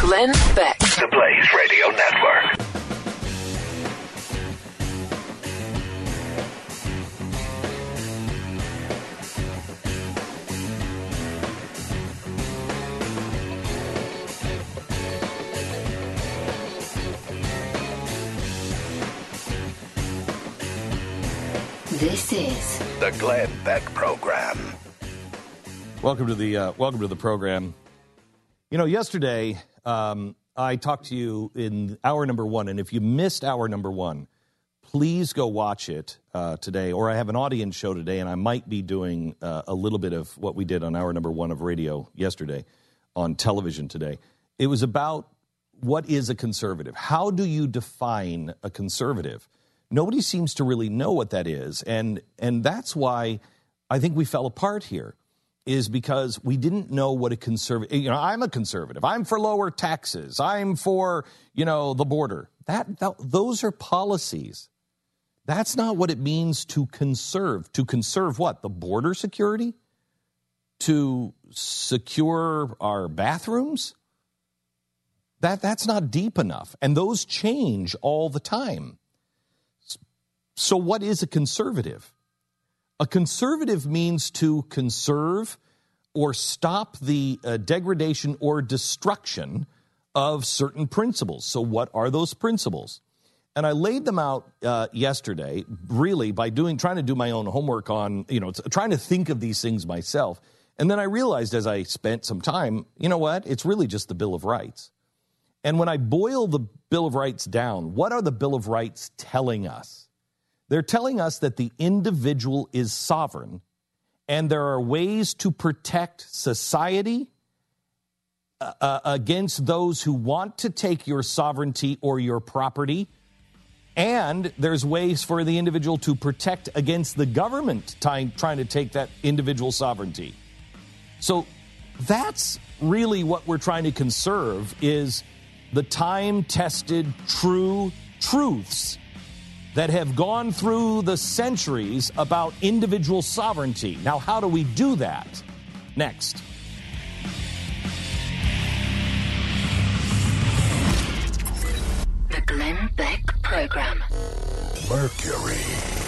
Glenn Beck. The Blaze Radio Network. This is The Glenn Beck Program. Welcome to the uh, welcome to the program. You know, yesterday um, I talked to you in hour number one, and if you missed hour number one, please go watch it uh, today. Or I have an audience show today, and I might be doing uh, a little bit of what we did on hour number one of radio yesterday on television today. It was about what is a conservative. How do you define a conservative? Nobody seems to really know what that is, and and that's why I think we fell apart here is because we didn't know what a conservative you know i'm a conservative. I'm for lower taxes. I'm for you know the border. That, that, those are policies. That's not what it means to conserve. To conserve what? The border security? To secure our bathrooms? That that's not deep enough. And those change all the time. So what is a conservative a conservative means to conserve or stop the uh, degradation or destruction of certain principles. So, what are those principles? And I laid them out uh, yesterday, really by doing, trying to do my own homework on, you know, trying to think of these things myself. And then I realized as I spent some time, you know what? It's really just the Bill of Rights. And when I boil the Bill of Rights down, what are the Bill of Rights telling us? They're telling us that the individual is sovereign and there are ways to protect society uh, uh, against those who want to take your sovereignty or your property. And there's ways for the individual to protect against the government trying, trying to take that individual sovereignty. So that's really what we're trying to conserve is the time tested true truths that have gone through the centuries about individual sovereignty. Now, how do we do that? Next. the Glenn Beck Program. Mercury.